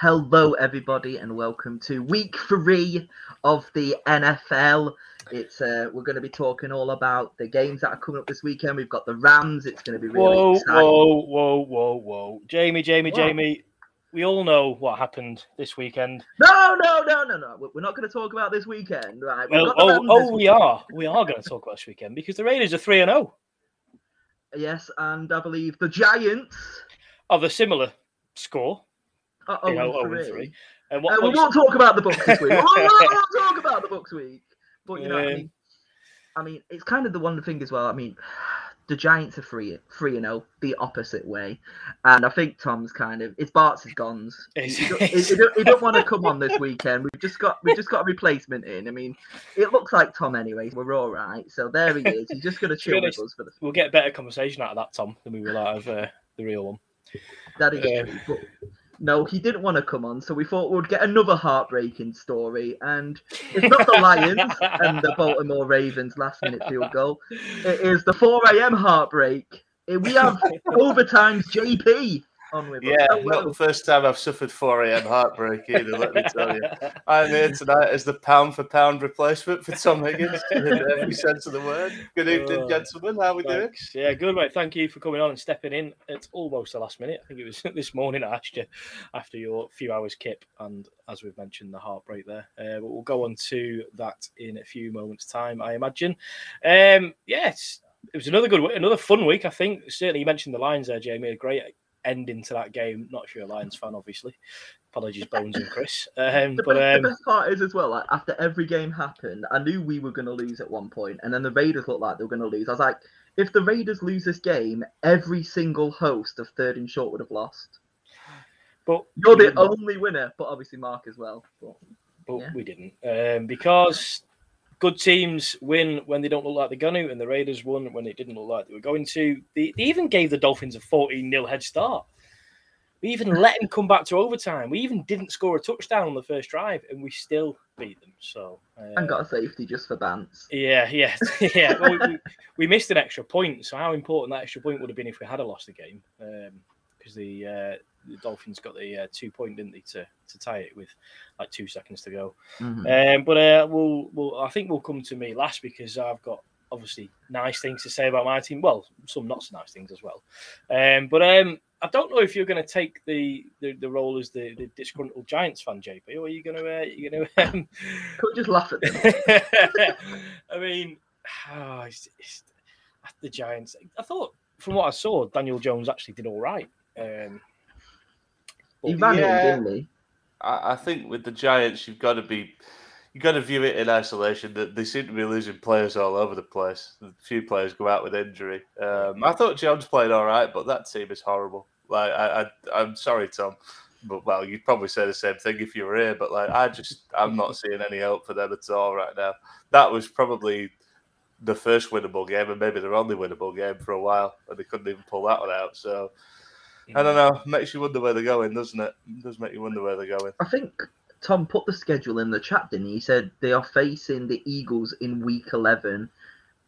Hello everybody, and welcome to week three of the NFL. It's uh, we're going to be talking all about the games that are coming up this weekend. We've got the Rams. It's going to be really whoa, exciting. whoa, whoa, whoa, whoa, Jamie, Jamie, What? Jamie. We all know what happened this weekend. No, no, no, no, no. We- We're not going to talk about this weekend, right? Well, oh, oh, this we are. We are going to talk about this weekend because the Raiders are three and oh. zero Yes, and I believe the Giants of a similar score. You know, 0 0 and three. three. And Uh, we won't talk about the books this week. we won't, we won't talk about the books week. But you know, I Um, mean, I mean, it's kind of the one thing as well. I mean, the Giants are free, free and oh, the opposite way, and I think Tom's kind of it's Bart's is gone. He, he don't, he- he don't, want to come on this weekend. We've just got we've just got a replacement in. I mean, it looks like Tom anyway. We're all right. So there he is. He's just going to chill with us for the we'll get a better conversation out of that, Tom, than we will out of uh, the real one. That is Yeah. true. But no, he didn't want to come on, so we thought we'd get another heartbreaking story. And it's not the Lions and the Baltimore Ravens last minute field goal. It is the 4 a.m. heartbreak. We have overtime's JP on with us. Yeah, Hello. not the first time I've suffered 4 a.m. heartbreak either, let me tell you. I'm here tonight as the pound for pound replacement for Tom Higgins in every sense of the word. Good evening, Oh, gentlemen. How are we doing? Yeah, good mate. Thank you for coming on and stepping in. It's almost the last minute. I think it was this morning I asked you after your few hours kip, and as we've mentioned, the heartbreak there. Uh, but we'll go on to that in a few moments' time, I imagine. Um, yes, it was another good, another fun week. I think certainly you mentioned the Lions there, Jamie. A great ending to that game. Not sure Lions fan, obviously. Apologies, Bones and Chris. Um, The, but best, um, the best part is as well, like after every game happened, I knew we were going to lose at one point, and then the Raiders looked like they were going to lose. I was like, if the Raiders lose this game, every single host of Third and Short would have lost. but You're the only winner, but obviously Mark as well. But but Yeah. we didn't um, because good teams win when they don't look like they're going to, and the Raiders won when it didn't look like they were going to. They, they even gave the Dolphins a 14 0 head start. We even let them come back to overtime. We even didn't score a touchdown on the first drive, and we still beat them. So, uh, and got a safety just for Bance. yeah, yeah, yeah. Well, we, we, missed an extra point. So, how important that extra point would have been if we had lost the game? Because the uh, the Dolphins got the uh, two point, didn't they, to to tie it with like two seconds to go. Mhm. Um, but uh, we'll, we'll, I think we'll come to me last because I've got obviously nice things to say about my team. Well, some not so nice things as well. Um, but um, I don't know if you're going to take the, the, the role as the, the disgruntled Giants fan, JP, or are you going to? Uh, you going to? Um... Could just laugh at them. I mean, ah, it's, it's, the Giants. I thought from what I saw, Daniel Jones actually did all right. Um, He ran Yeah. in, didn't he? I, I think with the Giants, you've got to be. You've got to view it in isolation. That they seem to be losing players all over the place. A few players go out with injury. Um, I thought Jones played all right, but that team is horrible. Like I, I, I'm sorry, Tom, but well, you'd probably say the same thing if you were here. But like, I just, I'm not seeing any hope for them at all right now. That was probably the first winnable game, and maybe their only winnable game for a while, and they couldn't even pull that one out. So I don't know. Makes you wonder where they're going, doesn't it? It does make you wonder where they're going. I think Tom put the schedule in the chat, didn't he? He said they are facing the Eagles in week 11.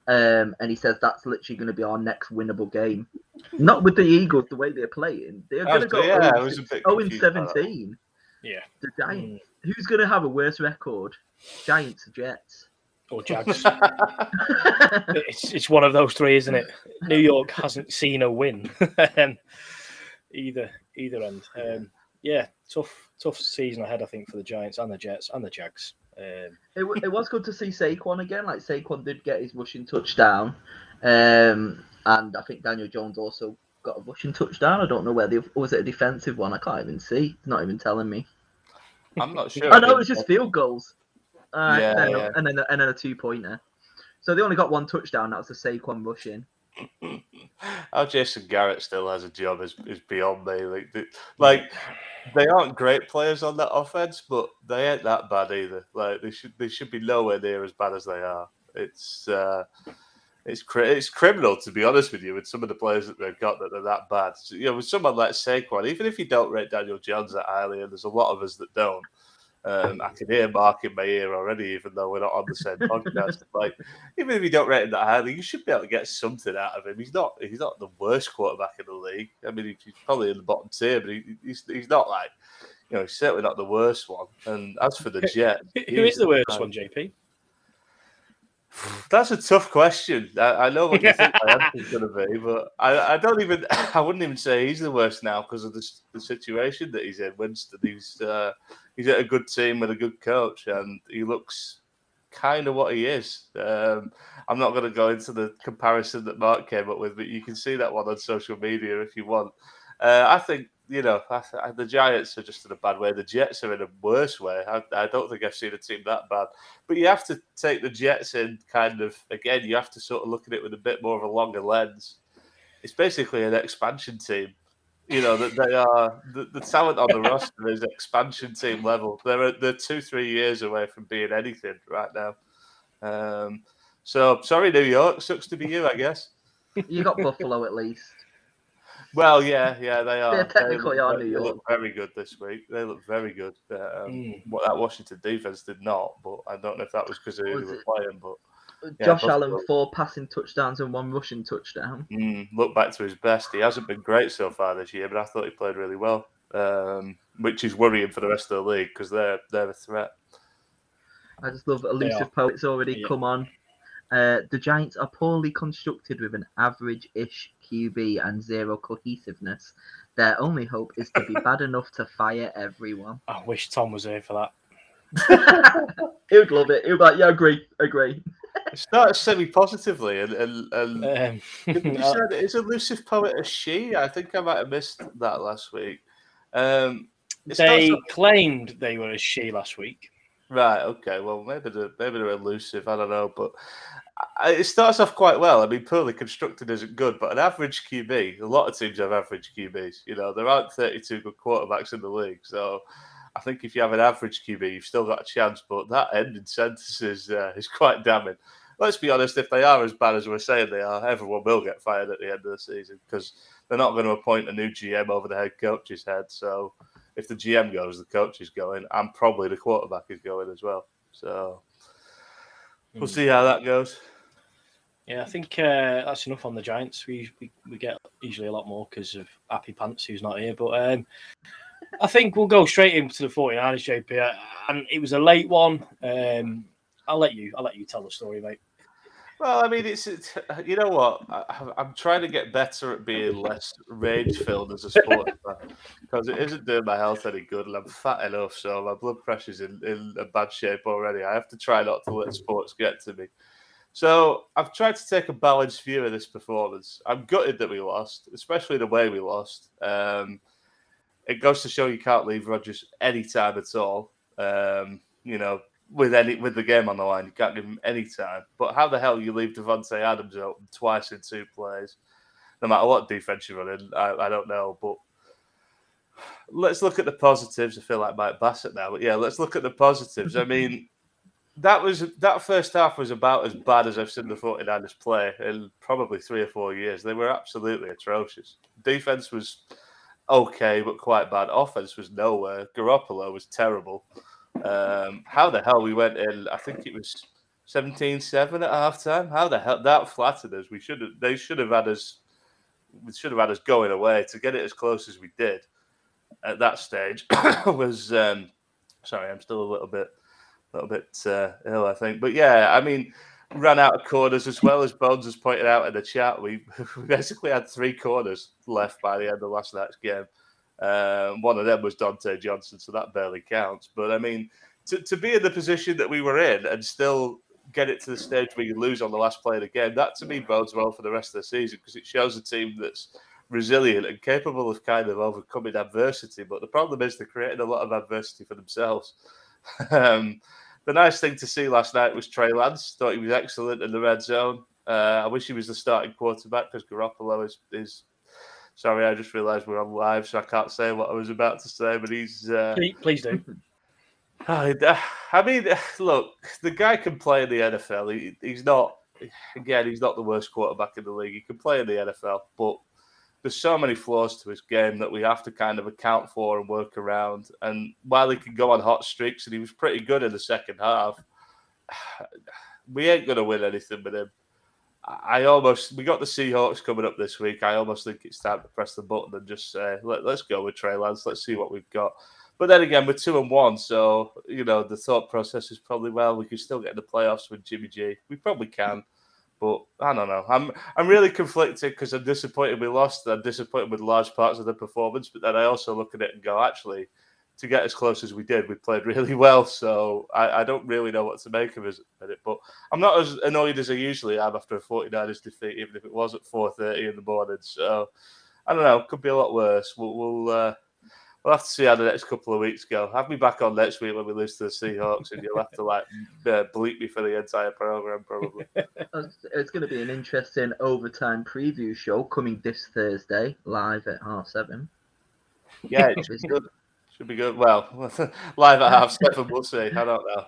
Um, and he says that's literally going to be our next winnable game. Not with the Eagles, the way they're playing. They're going to go yeah, 0 I was a bit 0 confused by that one. 17. Yeah. The Giants. Who's going to have a worse record? Giants or Jets? Or Jags. it's it's one of those three, isn't it? New York hasn't seen a win. um, either either end. Um, yeah, tough tough season ahead, I think, for the Giants and the Jets and the Jags. Um, it, wa- it was good to see Saquon again. Like Saquon did get his rushing touchdown, um, and I think Daniel Jones also got a rushing touchdown. I don't know where the was it a defensive one? I can't even see. It's not even telling me. I'm not sure. I know it was just field goals. Uh, Yeah, and, then, yeah. and then and then a two pointer. So they only got one touchdown. That was the Saquon rushing. How Jason Garrett still has a job is, is beyond me. Like, they, like they aren't great players on that offense, but they ain't that bad either. Like they should they should be nowhere near as bad as they are. It's uh, it's it's criminal to be honest with you with some of the players that they've got that they're that bad. So, you know, with someone like Saquon, even if you don't rate Daniel Jones that highly, and there's a lot of us that don't, Um, I can hear Mark in my ear already, even though we're not on the same podcast. Like, even if you don't rate him that highly, you should be able to get something out of him. He's not he's not the worst quarterback in the league. I mean, he's probably in the bottom tier, but he, he's he's not like you know, he's certainly not the worst one. And as for the Jets, who is the worst one, JP? That's a tough question. I, I know what you think my answer's going to be, but I, I, don't even. I wouldn't even say he's the worst now because of the, the situation that he's in. Winston, he's uh, he's at a good team with a good coach, and he looks kind of what he is. Um, I'm not going to go into the comparison that Mark came up with, but you can see that one on social media if you want. Uh, I think you know, I, I, the Giants are just in a bad way. The Jets are in a worse way. I, I, don't think I've seen a team that bad. But you have to take the Jets in kind of, again, you have to sort of look at it with a bit more of a longer lens. It's basically an expansion team. You know, that they are, the, the talent on the roster is expansion team level. They're, they're two, three years away from being anything right now. Um, so, sorry, New York. Sucks to be you, I guess. You got Buffalo at least. Well, yeah, yeah, they are. They're technically they are look, New they look very good this week. They look very good. Um, Mm. What that Washington defense did not, but I don't know if that was because of who Was they were playing. But Yeah, Josh Buffalo. Allen four passing touchdowns and one rushing touchdown. mm, look back to his best. He hasn't been great so far this year, but I thought he played really well, um, which is worrying for the rest of the league because they're they're a threat. I just love elusive are. poets already Yeah. come on. Uh, the Giants are poorly constructed with an average-ish QB and zero cohesiveness. Their only hope is to be bad enough to fire everyone. I wish Tom was here for that. he would love it. He would be like, yeah, agree, agree. It started semi positively, and and, and Um, you uh, said is elusive poet a she? I think I might have missed that last week. Um, they off- claimed they were a she last week. Right. Okay. Well, maybe they're, maybe they're elusive. I don't know, but I, it starts off quite well. I mean, poorly constructed isn't good, but an average QB. A lot of teams have average QBs. You know, there aren't thirty-two good quarterbacks in the league, so I think if you have an average QB, you've still got a chance. But that ending sentence is uh, is quite damning. Let's be honest. If they are as bad as we're saying they are, everyone will get fired at the end of the season because they're not going to appoint a new GM over the head coach's head. So if the GM goes, the coach is going, and probably the quarterback is going as well. So we'll Mm. see how that goes. Yeah, I think uh, that's enough on the Giants. We we, we get usually a lot more because of Happy Pants, who's not here. But um, I think we'll go straight into the 49ers, JP. And it was a late one. Um, I'll let you. I'll let you tell the story, mate. Well, I mean, it's, it's you know what? I, I'm trying to get better at being less rage filled as a sports fan because it isn't doing my health any good, and I'm fat enough, so my blood pressure's in, in a bad shape already. I have to try not to let sports get to me. So I've tried to take a balanced view of this performance. I'm gutted that we lost, especially the way we lost. Um, it goes to show you can't leave Rodgers any time at all. Um, you know, with any with the game on the line, you can't give him any time. But how the hell you leave Davante Adams open twice in two plays, no matter what defense you're running? I, I don't know, but let's look at the positives. I feel like Mike Bassett now, but yeah, let's look at the positives. I mean, that was that first half was about as bad as I've seen the 49ers play in probably three or four years. They were absolutely atrocious. Defense was okay, but quite bad. Offense was nowhere. Garoppolo was terrible. Um, how the hell we went in? I think it was 17-7 at halftime. How the hell that flattered us? We should have. They should have had us. We should have had us going away to get it as close as we did at that stage. was um, sorry, I'm still a little bit, a little bit uh, ill, I think. But yeah, I mean, ran out of corners as well as Bones has pointed out in the chat. We, we basically had three corners left by the end of last night's game. Um, one of them was Dontae Johnson, so that barely counts. But I mean, to, to be in the position that we were in and still get it to the stage where you lose on the last play of the game, that to me bodes well for the rest of the season because it shows a team that's resilient and capable of kind of overcoming adversity. But the problem is they're creating a lot of adversity for themselves. um, the nice thing to see last night was Trey Lance. Thought he was excellent in the red zone. Uh, I wish he was the starting quarterback because Garoppolo is, is. Sorry, I just realised we're on live, so I can't say what I was about to say. But he's. Uh, Please, please do. I mean, look, the guy can play in the NFL. He, he's not. Again, he's not the worst quarterback in the league. He can play in the NFL, but there's so many flaws to his game that we have to kind of account for and work around. And while he can go on hot streaks, and he was pretty good in the second half, we ain't going to win anything with him. I almost we got the Seahawks coming up this week. I almost think it's time to press the button and just say, Let, us go with Trey Lance. Let's see what we've got. But then again, we're two and one, so you know the thought process is probably well we can still get in the playoffs with Jimmy G. We probably can, but I don't know. I'm I'm really conflicted because I'm disappointed we lost. I'm disappointed with large parts of the performance, but then I also look at it and go, actually, to get as close as we did, we played really well. So I, I don't really know what to make of it. But I'm not as annoyed as I usually am after a 49ers defeat, even if it was at 4:30 in the morning. So I don't know. Could be a lot worse. We'll we'll, uh, we'll have to see how the next couple of weeks go. Have me back on next week when we lose to the Seahawks, and you'll have to like uh, bleep me for the entire program probably. It's going to be an interesting overtime preview show coming this Thursday live at half seven. Yeah, it's good. Should be good. Well, live at half seven, we'll see. I don't know.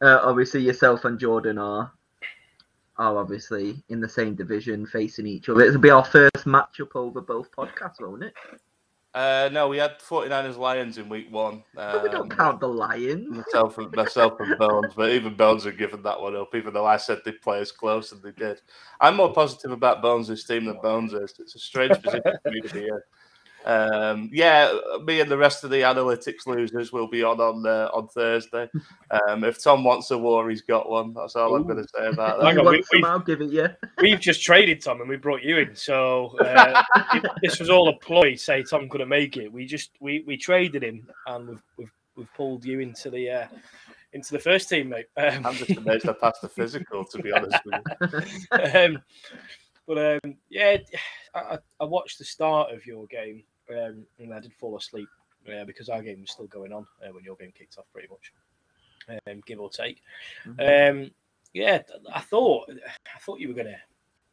uh, obviously, yourself and Jordan are are obviously in the same division, facing each other. It'll be our first matchup over both podcasts, won't it? Uh, no, we had 49ers Lions in week one. Um, but we don't um, count the Lions. Myself and, myself and Bones, but even Bones had given that one up, even though I said they'd play as close and they did. I'm more positive about Bones' team than Bones is. It's a strange position for me to be in. Um, yeah, me and the rest of the analytics losers will be on on uh, on Thursday. Um, if Tom wants a war, he's got one. That's all Ooh. I'm going to say about that. On, we, I'll give it you. We've just traded Tom and we brought you in, so uh, this was all a ploy. Say Tom couldn't make it. We just we, we traded him and we've we've, we've pulled you into the. Uh, into the first team, mate. Um, I'm just amazed I passed the physical, to be honest with you. um, but um, yeah, I, I watched the start of your game um, I did fall asleep uh, because our game was still going on uh, when your game kicked off, pretty much, um, give or take. Mm-hmm. Um, yeah, I thought I thought you were going to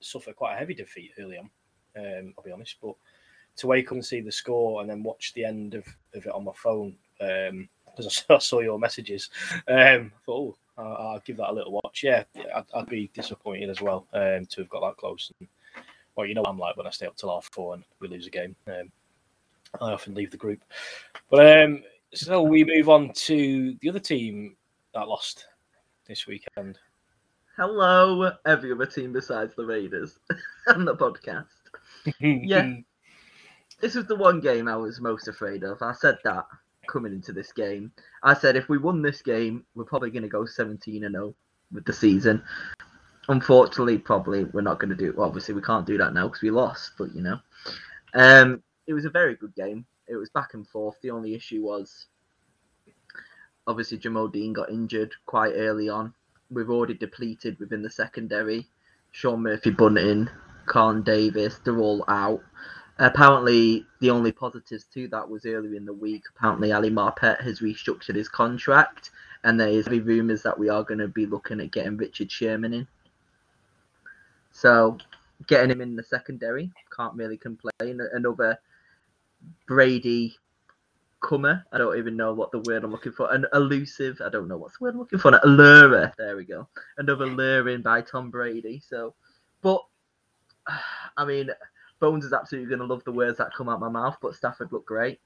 suffer quite a heavy defeat early on. Um, I'll be honest, but to wake up and see the score and then watch the end of, of it on my phone because um, I, saw your messages, um, I thought, oh, I'll, I'll, give that a little watch. Yeah, I'd, I'd be disappointed as well um, to have got that close. And, well, you know I'm like when I stay up till half four and we lose a game. Um, I often leave the group. But um, so we move on to the other team that lost this weekend. Hello, every other team besides the Raiders on the podcast. yeah, this was the one game I was most afraid of. I said that coming into this game. I said if we won this game, we're probably going to go 17 and 0 with the season. Unfortunately, probably we're not going to do. Well, obviously, we can't do that now because we lost. But you know, um, it was a very good game. It was back and forth. The only issue was obviously Jamel Dean got injured quite early on. We've already depleted within the secondary. Sean Murphy Bunting, Carlton Davis, they're all out. Apparently, the only positives to that was earlier in the week. Apparently, Ali Marpet has restructured his contract, and there is rumours that we are going to be looking at getting Richard Sherman in. So, getting him in the secondary, can't really complain. Another Brady comer. I don't even know what the word I'm looking for. An elusive. I don't know what's the word I'm looking for. An allure. There we go. Another luring by Tom Brady. So, but I mean, Bones is absolutely going to love the words that come out my mouth. But Stafford looked great.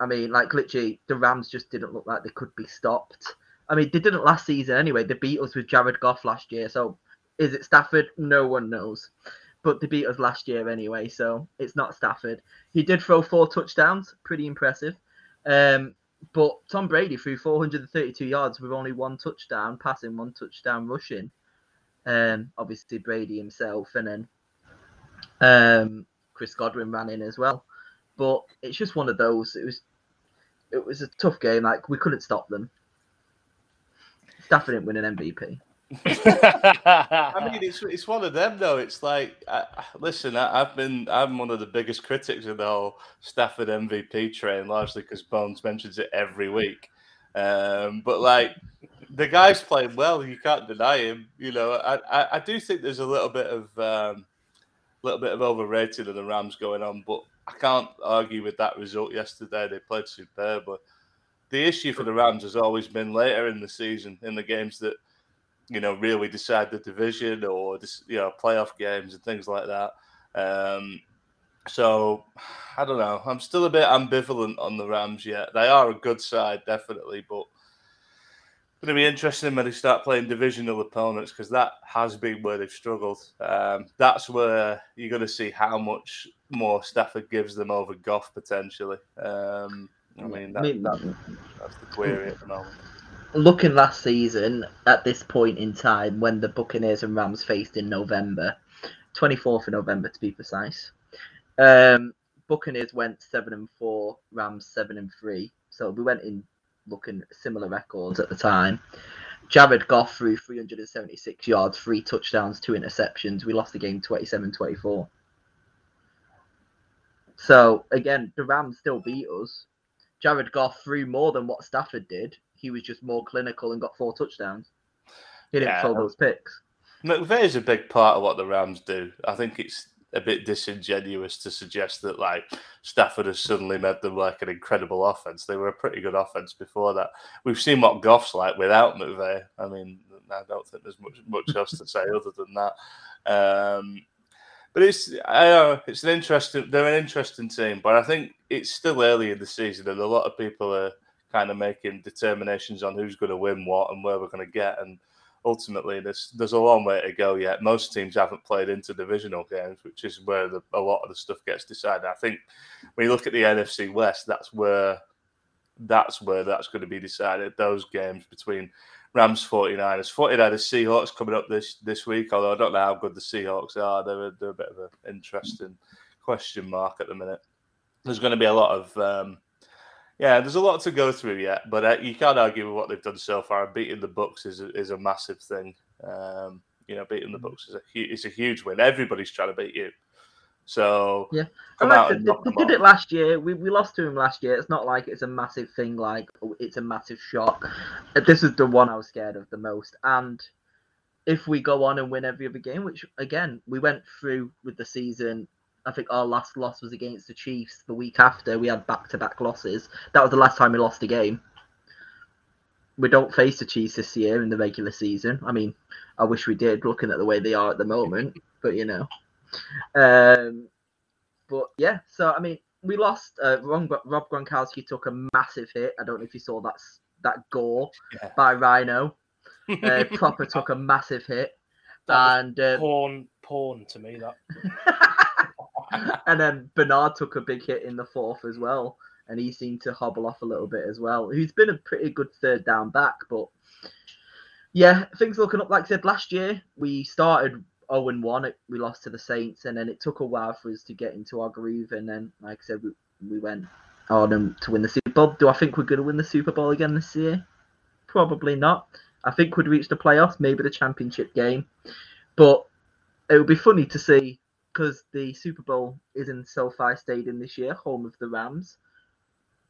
I mean, like literally, the Rams just didn't look like they could be stopped. I mean, they didn't last season anyway. They beat us with Jared Goff last year. So, is it Stafford? No one knows but they beat us last year anyway, so it's not Stafford. He did throw four touchdowns, pretty impressive. Um, but Tom Brady threw 432 yards with only one touchdown passing, one touchdown rushing. Um, obviously Brady himself, and then um, Chris Godwin ran in as well. But it's just one of those. It was it was a tough game. Like we couldn't stop them. Stafford didn't win an MVP. I mean, it's it's one of them though. It's like, I, listen, I, have been I'm one of the biggest critics of the whole Stafford MVP train, largely because Bones mentions it every week. Um, but like, the guy's playing well. You can't deny him. You know, I, I, I do think there's a little bit of um, little bit of overrated of the Rams going on, but I can't argue with that result yesterday. They played superbly. The issue for the Rams has always been later in the season in the games that you know, really decide the division or you know playoff games and things like that. Um, so I don't know. I'm still a bit ambivalent on the Rams yet. They are a good side, definitely, but it's going to be interesting when they start playing divisional opponents because that has been where they've struggled. Um, that's where you're going to see how much more Stafford gives them over Goff potentially. Um, I mean, that, that, that's the query at the moment. Looking last season at this point in time when the Buccaneers and Rams faced in November, 24th of November to be precise, um, Buccaneers went seven and four, Rams seven and three. So we went in looking similar records at the time. Jared Goff threw 376 yards, three touchdowns, two interceptions. We lost the game 27 24. So, again, the Rams still beat us. Jared Goff threw more than what Stafford did. He was just more clinical and got four touchdowns. He didn't yeah. throw those picks. McVay is a big part of what the Rams do. I think it's a bit disingenuous to suggest that like Stafford has suddenly made them like an incredible offense. They were a pretty good offense before that. We've seen what Goff's like without McVay. I mean, I don't think there's much much else to say other than that. Um, but it's I know it's an interesting. They're an interesting team, but I think it's still early in the season, and a lot of people are kind of making determinations on who's going to win what and where we're going to get and ultimately there's there's a long way to go yet. Most teams haven't played into divisional games, which is where the, a lot of the stuff gets decided. I think when you look at the NFC West, that's where that's where that's going to be decided. Those games between Rams 49ers, 49ers Seahawks coming up this this week. Although I don't know how good the Seahawks are, they're, they're a bit of an interesting question mark at the minute. There's going to be a lot of um, yeah, there's a lot to go through yet, but uh, you can't argue with what they've done so far. Beating the Bucks is a, is a massive thing. Um, you know, beating the mm. Bucks is a it's a huge win. Everybody's trying to beat you. So yeah, like they, they did it last year. We, we lost to him last year. It's not like it's a massive thing. Like oh, it's a massive shock. This is the one I was scared of the most. And if we go on and win every other game, which again we went through with the season I think our last loss was against the Chiefs. The week after, we had back-to-back losses. That was the last time we lost a game. We don't face the Chiefs this year in the regular season. I mean, I wish we did, looking at the way they are at the moment. But you know, um, but yeah. So I mean, we lost. Uh, Rob Gronkowski took a massive hit. I don't know if you saw that that gore yeah. by Rhino. Uh, Proper took a massive hit. That and uh, porn, porn to me that. and then Bernard took a big hit in the fourth as well, and he seemed to hobble off a little bit as well. Who's been a pretty good third down back, but yeah, things looking up. Like I said, last year we started 0 and 1. We lost to the Saints, and then it took a while for us to get into our groove. And then, like I said, we, we went on to win the Super Bowl. Do I think we're going to win the Super Bowl again this year? Probably not. I think we'd reach the playoffs, maybe the championship game. But it would be funny to see because the Super Bowl is in SoFi Stadium this year, home of the Rams.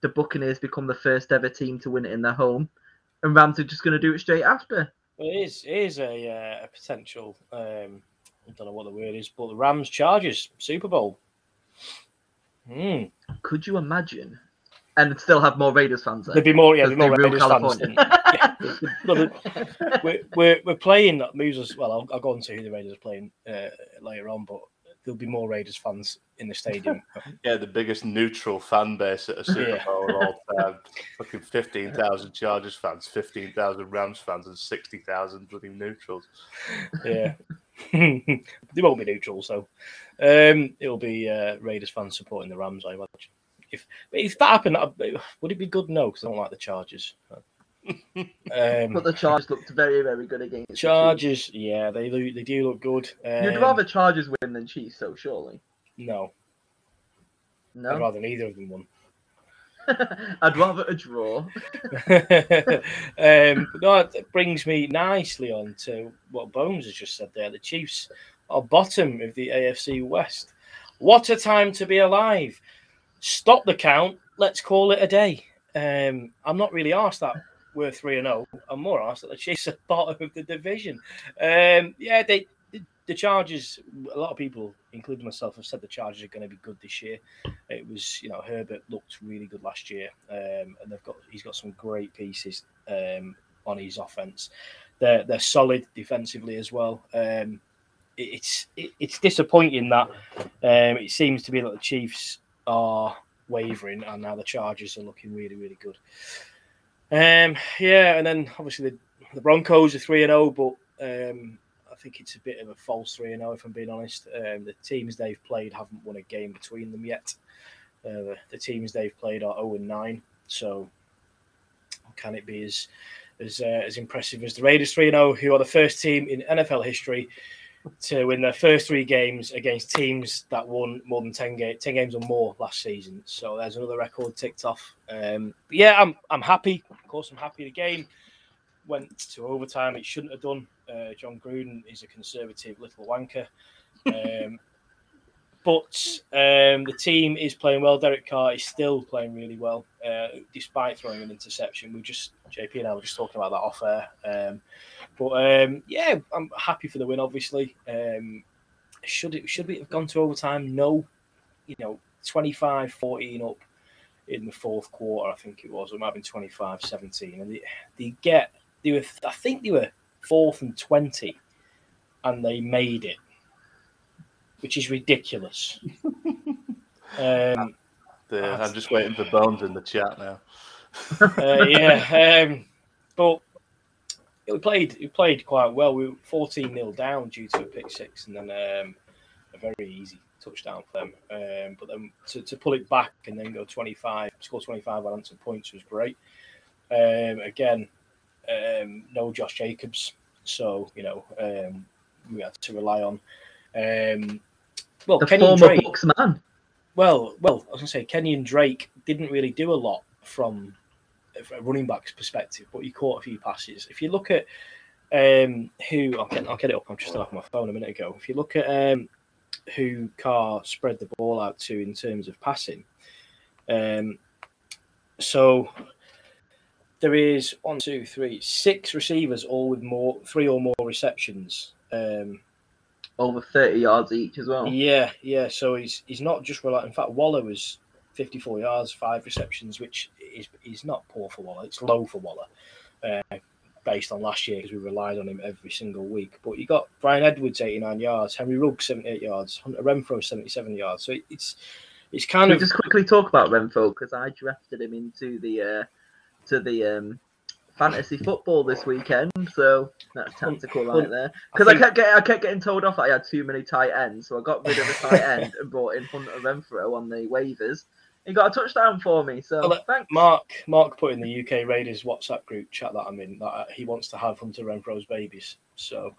The Buccaneers become the first ever team to win it in their home, and Rams are just going to do it straight after. It is, it is a, uh, a potential. Um, I don't know what the word is, but the Rams Chargers Super Bowl. Hmm. Could you imagine? And still have more Raiders fans there. There'd be more, yeah, there'd be more Raiders fans. Than, yeah. we're, we're, we're playing that moves us. Well, I'll, I'll go on to who the Raiders are playing uh, later on, but there'll be more Raiders fans in the stadium. yeah, the biggest neutral fan base at a Super. Bowl of all time. Fucking 15,000 Chargers fans, 15,000 Rams fans, and 60,000 bloody neutrals. Yeah. they won't be neutral, so um, it'll be uh, Raiders fans supporting the Rams, I imagine. If if that happened, would it be good? No, because I don't like the Chargers. Um, but the Chargers looked very, very good against Chargers. Yeah, they do, they do look good. Um, You'd rather Chargers win than Chiefs, so surely. No. No. I'd rather neither of them won. I'd rather a draw. um, no, it brings me nicely on to what Bones has just said there. The Chiefs are bottom of the AFC West. What a time to be alive! Stop the count. Let's call it a day. Um, I'm not really asked that we're three and zero. Oh, I'm more asked that the Chiefs are bottom of the division. Um, yeah, they the Chargers. A lot of people, including myself, have said the Chargers are going to be good this year. It was, you know, Herbert looked really good last year, um, and they've got he's got some great pieces um, on his offense. they're they're solid defensively as well. Um, it, it's it, it's disappointing that um, it seems to be that the Chiefs are wavering, and now the Chargers are looking really really good. Um, yeah, and then obviously the, the Broncos are three and zero, but um, I think it's a bit of a false three and zero if I'm being honest. Um, the teams they've played haven't won a game between them yet. Uh, the teams they've played are zero and nine, so can it be as as uh, as impressive as the Raiders three zero, who are the first team in NFL history to win their first three games against teams that won more than 10, ga- 10 games or more last season. So there's another record ticked off. Um, yeah, I'm I'm happy. Of course, I'm happy. The game went to overtime. It shouldn't have done. Uh, Jon Gruden is a conservative little wanker. Um, but um, the team is playing well. Derek Carr is still playing really well, uh, despite throwing an interception. We just JP and I were just talking about that off air. But um, yeah, I'm happy for the win. Obviously, um, should it should it have gone to overtime? No, you know, 25-14 up in the fourth quarter. I think it was. Have been 25-17, and they, they get they were. I think they were fourth and twenty, and they made it which is ridiculous. um, the, I'm just waiting for Bones in the chat now. uh, yeah, um, but we played we played quite well. We were 14 0 down due to a pick six, and then um, a very easy touchdown for them. Um, but then to, to pull it back and then go 25, score 25 on some points was great. Um, again, um, no Josh Jacobs, so you know um, we had to rely on um, well, the Kenyan former Drake. Bucks man. Well, well, I was gonna say Kenyan Drake didn't really do a lot from a running back's perspective, but he caught a few passes. If you look at um, who I'll get, I'll get it up. I'm just off my phone a minute ago. If you look at um, who Carr spread the ball out to in terms of passing, um, so there is one, two, three, six receivers, all with more three or more receptions. Um, over 30 yards each as well. Yeah, yeah. So he's he's not just relying. In fact, Waller was 54 yards, five receptions, which is is not poor for Waller. It's low for Waller, uh, based on last year because we relied on him every single week. But you got Bryan Edwards 89 yards, Henry Ruggs 78 yards, Hunter Renfrow 77 yards. So it's it's kind Can of just quickly talk about Renfrow because I drafted him into the uh, to the um, fantasy football this weekend, so that's tactical right there. Because I, think- kept getting I kept getting told off that I had too many tight ends, so I got rid of the tight end and brought in Hunter Renfrow on the waivers. He got a touchdown for me, so Well, thanks. Mark Mark put in the UK Raiders WhatsApp group chat that I'm in that uh, he wants to have Hunter Renfrow's babies. So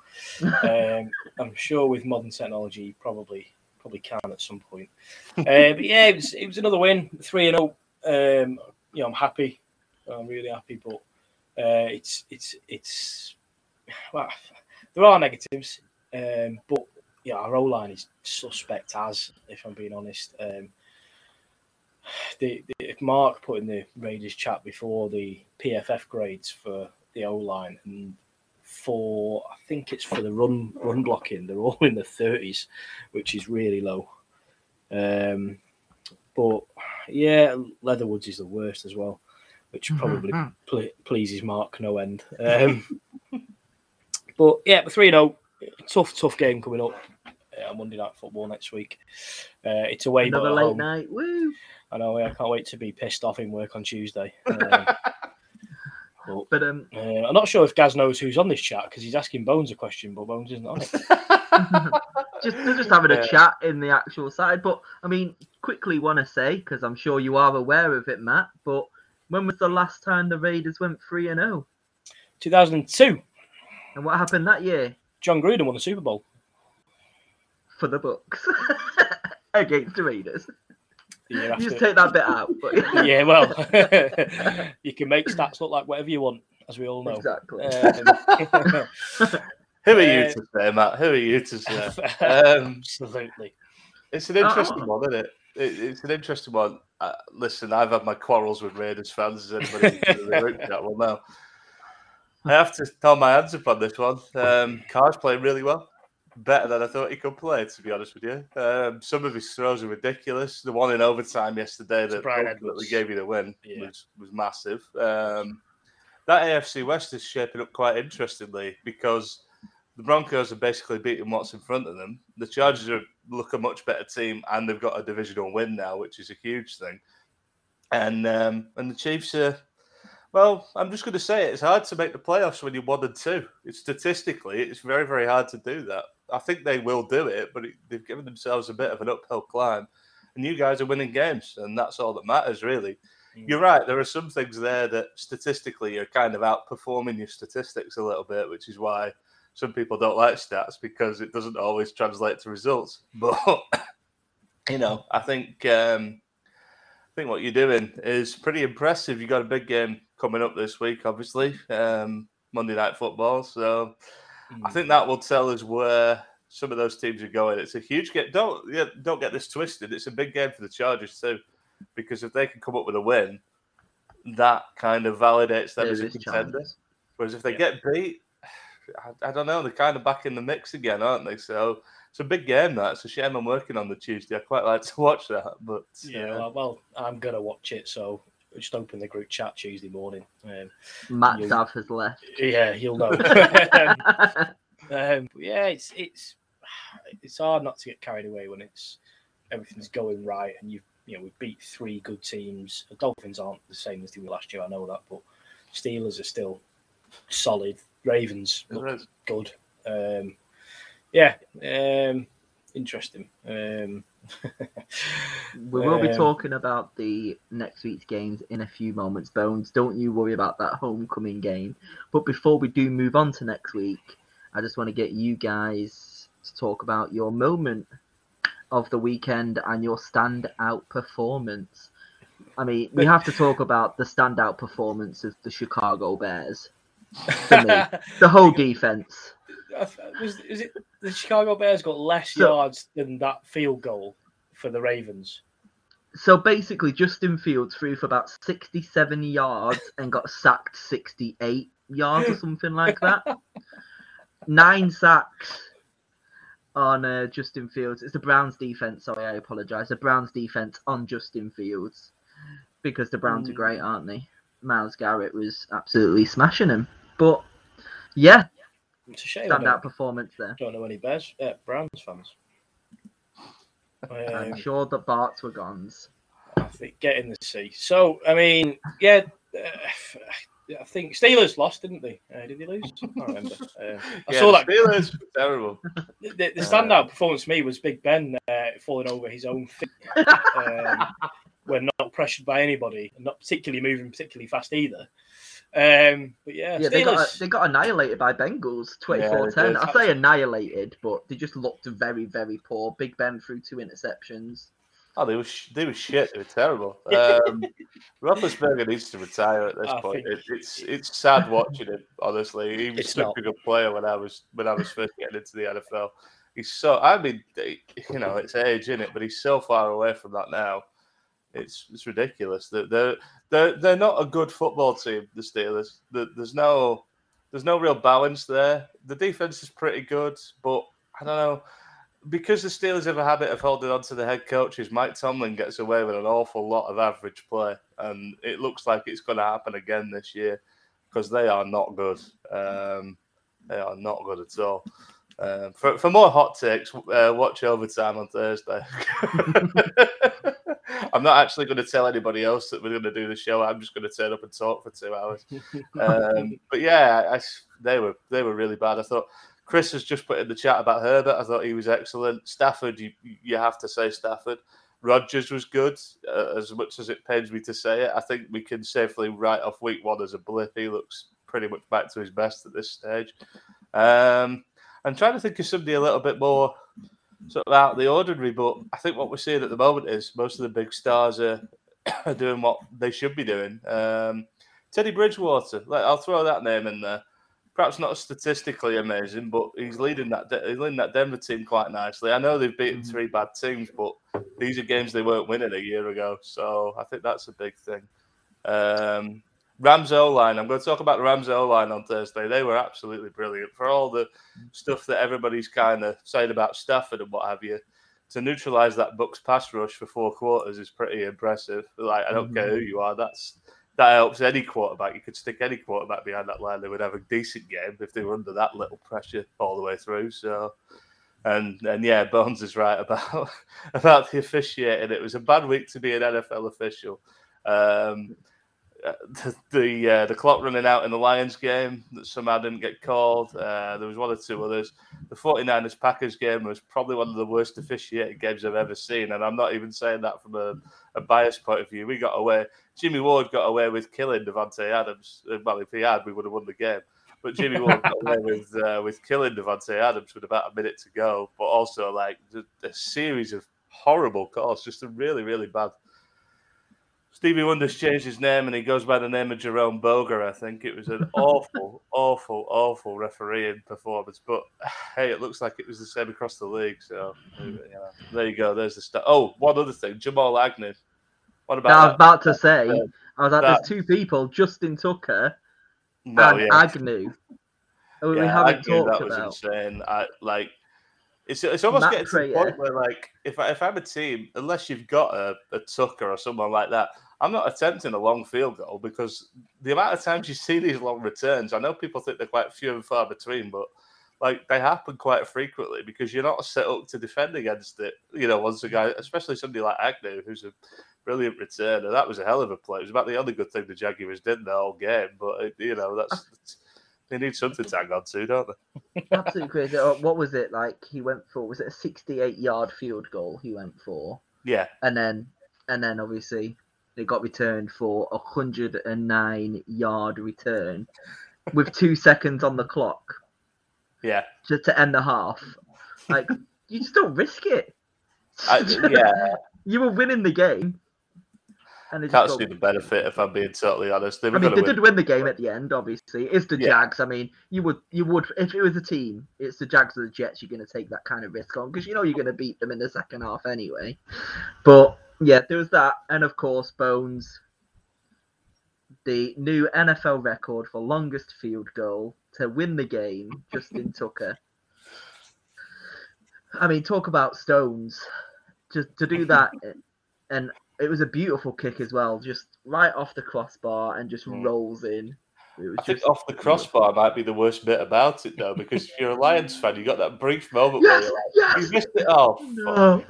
um, I'm sure with modern technology, probably probably can at some point. Uh, but yeah, it was, it was another win, three and zero. Um, you know, I'm happy. I'm really happy, but uh, it's it's it's well, there are negatives, um, but yeah, our O line is suspect as if I'm being honest. Um, the, the Mark put in the Raiders chat before the PFF grades for the O line, and for I think it's for the run run blocking, they're all in the thirties, which is really low. Um, but yeah, Leatherwood's is the worst as well, which probably ple- pleases Mark no end. Um, but yeah, but three zero, tough tough game coming up. Uh, Monday night football next week. Uh, it's away, Another at late home. night. Woo! I know. I can't wait to be pissed off in work on Tuesday. Um, but, But um, uh, I'm not sure if Gaz knows who's on this chat because he's asking Bones a question, but Bones isn't on it. just they're just having Yeah. a chat in the actual side. But I mean, quickly want to say because I'm sure you are aware of it, Matt. But when was the last time the Raiders went three and zero? 2002, And what happened that year Jon Gruden won the Super Bowl. for the Bucks against the Raiders? The year You just take that bit out. But yeah, well, you can make stats look like whatever you want, as we all know. exactly. Um, Who are you Uh, to say, Matt? Who are you to say? Um, absolutely. It's an interesting Oh. one, isn't it? it? It's an interesting one. Uh, listen, I've had my quarrels with Raiders fans, as anybody in the group chat will know. I have to throw my hands up on this one. Um, Carr's playing really well, better than I thought he could play. To be honest with you, um, some of his throws are ridiculous. The one in overtime yesterday that ultimately gave you the win Yeah. was was massive. Um, that AFC West is shaping up quite interestingly because the Broncos are basically beating what's in front of them. The Chargers are look a much better team, and they've got a divisional win now, which is a huge thing. And um, and the Chiefs are well. I'm just going to say it, it's hard to make the playoffs when you're one and two. It's statistically, it's very very hard to do that. I think they will do it, but it, they've given themselves a bit of an uphill climb. And you guys are winning games, and that's all that matters, really. Mm. You're right. There are some things there that statistically you're kind of outperforming your statistics a little bit, which is why some people don't like stats because it doesn't always translate to results. But you know, I think um, think what you're doing is pretty impressive. You got a big game coming up this week, obviously, um, Monday Night Football. So mm. I think that will tell us where some of those teams are going. It's a huge game. Don't yeah, don't get this twisted. It's a big game for the Chargers too, because if they can come up with a win, that kind of validates them as a contender. Whereas if they yeah. get beat, I, I, don't know. They're kind of back in the mix again, aren't they? So it's a big game. That it's a shame I'm working on the Tuesday. I quite like to watch that, but yeah. Uh, well, I'm gonna watch it, so just open the group chat Tuesday morning. Um, Matt Dav has left. Yeah, you'll know. um, yeah, it's it's it's hard not to get carried away when it's everything's going right and you you know we beat three good teams. The Dolphins aren't the same as they were last year. I know that, but Steelers are still solid. Ravens look good. Um, yeah, um, interesting. Um, we will be um, talking about the next week's games in a few moments, Bones. Don't you worry about that homecoming game. But before we do move on to next week, I just want to get you guys to talk about your moment of the weekend and your standout performance. I mean, we have to talk about the standout performance of the Chicago Bears. the whole defense. Was is it the Chicago Bears got less so, yards than that field goal for the Ravens? So basically, Justin Fields threw for about 67 yards and got sacked 68 yards or something like that. Nine sacks on uh, Justin Fields. It's the Browns defense. Sorry, I apologize. The Browns defense on Justin Fields because the Browns mm. are hmm. great, aren't they? Myles Garrett was absolutely smashing him. But yeah, it's a shame. Standout performance there. Don't know any Bears, uh, Browns fans. I'm um, sure the Barts were guns. I think getting the sea. So I mean, yeah, uh, I think Steelers lost, didn't they? Uh, did they lose? I can't remember. Uh, I yeah, saw that. Steelers terrible. The, the, standout performance for me was Big Ben uh, falling over his own feet um, when not pressured by anybody, and not particularly moving particularly fast either. Um, but yeah, yeah, they got, they got annihilated by Bengals 24-10. I say annihilated, but they just looked very, very poor. Big Ben threw two interceptions. Oh, they were they were shit. They were terrible. Um, Roethlisberger needs to retire at this I point. It, it's it's sad watching him. Honestly, he was such a good player when I was when I was first getting into the NFL. He's so. I mean, you know, it's age in it, but he's so far away from that now. It's it's ridiculous. They're they're they're, they're not a good football team. The Steelers. There's no there's no real balance there. The defense is pretty good, but I don't know because the Steelers have a habit of holding on to the head coaches. Mike Tomlin gets away with an awful lot of average play, and it looks like it's going to happen again this year because they are not good. Um, they are not good at all. Um, for, for more hot takes, uh, watch overtime on Thursday. I'm not actually going to tell anybody else that we're going to do the show. I'm just going to turn up and talk for two hours. Um, but yeah, I, they were they were really bad. I thought Chris has just put in the chat about Herbert. I thought he was excellent. Stafford, you you have to say Stafford. Rodgers was good, uh, as much as it pains me to say it. I think we can safely write off week one as a blip. He looks pretty much back to his best at this stage. Um, I'm trying to think of somebody a little bit more sort of out of the ordinary, but I think what we're seeing at the moment is most of the big stars are, are doing what they should be doing. Um, Teddy Bridgewater, I'll throw that name in there perhaps not statistically amazing, but he's leading that he's leading that Denver team quite nicely. I know they've beaten mm-hmm. three bad teams, but these are games they weren't winning a year ago, so I think that's a big thing. Um, Rams O line. I'm going to talk about the Rams O line on Thursday. They were absolutely brilliant for all the stuff that everybody's kind of saying about Stafford and what have you. To neutralize that Bucks pass rush for four quarters is pretty impressive. Like I don't mm-hmm. care who you are, that's that helps any quarterback. You could stick any quarterback behind that line; they would have a decent game if they were under that little pressure all the way through. So, and and yeah, Bones is right about about the officiating. It was a bad week to be an NFL official. Um, the the, uh, the clock running out in the Lions game that somehow didn't get called. Uh, there was one or two others. The 49ers Packers game was probably one of the worst officiated games I've ever seen. And I'm not even saying that from a, a biased point of view. We got away, Jimmy Ward got away with killing Davante Adams. Uh, well, if he had, we would have won the game. But Jimmy Ward got away with uh, with killing Davante Adams with about a minute to go. But also like a series of horrible calls, just a really really bad Stevie Wonder's changed his name and he goes by the name of Jerome Boger. I think it was an awful, awful, awful refereeing performance. But hey, it looks like it was the same across the league. So you know, there you go. There's the start. Oh, one other thing, Jamal Agnew. What about? I was about to say. I was like, that... there's two people, Justin Tucker no, and yeah. Agnew. yeah, we haven't Agnew, talked that about. was insane. I like. It's, it's almost Matt getting to the point where, like, if, I, if I'm a team, unless you've got a, a Tucker or someone like that, I'm not attempting a long field goal because the amount of times you see these long returns, I know people think they're quite few and far between, but like they happen quite frequently because you're not set up to defend against it. You know, once a guy, especially somebody like Agnew, who's a brilliant returner, that was a hell of a play. It was about the only good thing the Jaguars did in the whole game, but you know that's. that's they need something to hang on to, don't they? Absolutely crazy. What was it like? He went for was it a 68 yard field goal? He went for. Yeah. And then, and then obviously it got returned for a 109 yard return with two seconds on the clock. Yeah. Just to end the half. Like, you just don't risk it. I, yeah. you were winning the game. And they Can't see the benefit if I'm being totally honest. They I mean, they win. did win the game at the end. Obviously, it's the yeah. Jags. I mean, you would, you would, if it was a team, it's the Jags or the Jets. You're going to take that kind of risk on because you know you're going to beat them in the second half anyway. But yeah, there was that, and of course, Bones, the new NFL record for longest field goal to win the game, Justin Tucker. I mean, talk about stones. Just to do that, and it was a beautiful kick as well, just right off the crossbar and just mm. rolls in. I think off the crossbar might be the worst bit about it, though, because if you're a Lions fan, you got that brief moment yes, where you're like, yes! you missed it off. No.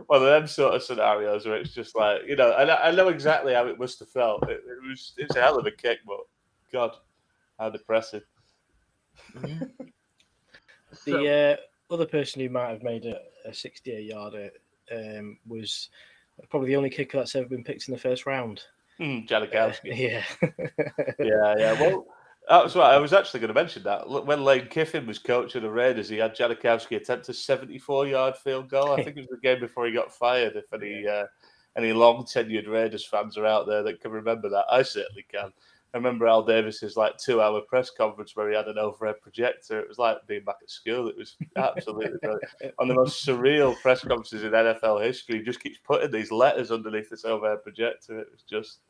one of them sort of scenarios where it's just like, you know, and I, I know exactly how it must have felt. It, it, was it's a hell of a kick, but God, how depressing. Yeah. the uh, other person who might have made a, a 68 yarder um, was probably the only kicker that's ever been picked in the first round. Mm, Janikowski. Yeah. yeah, yeah. Well, that's what I was actually going to mention that. When Lane Kiffin was coaching the Raiders, he had Janikowski attempt a 74 yard field goal. I think it was the game before he got fired. If any uh, any long tenured Raiders fans are out there that can remember that, I certainly can. I remember Al Davis's like two hour press conference where he had an overhead projector. It was like being back at school. It was absolutely brilliant. One of the most surreal press conferences in NFL history. He just keeps putting these letters underneath this overhead projector. It was just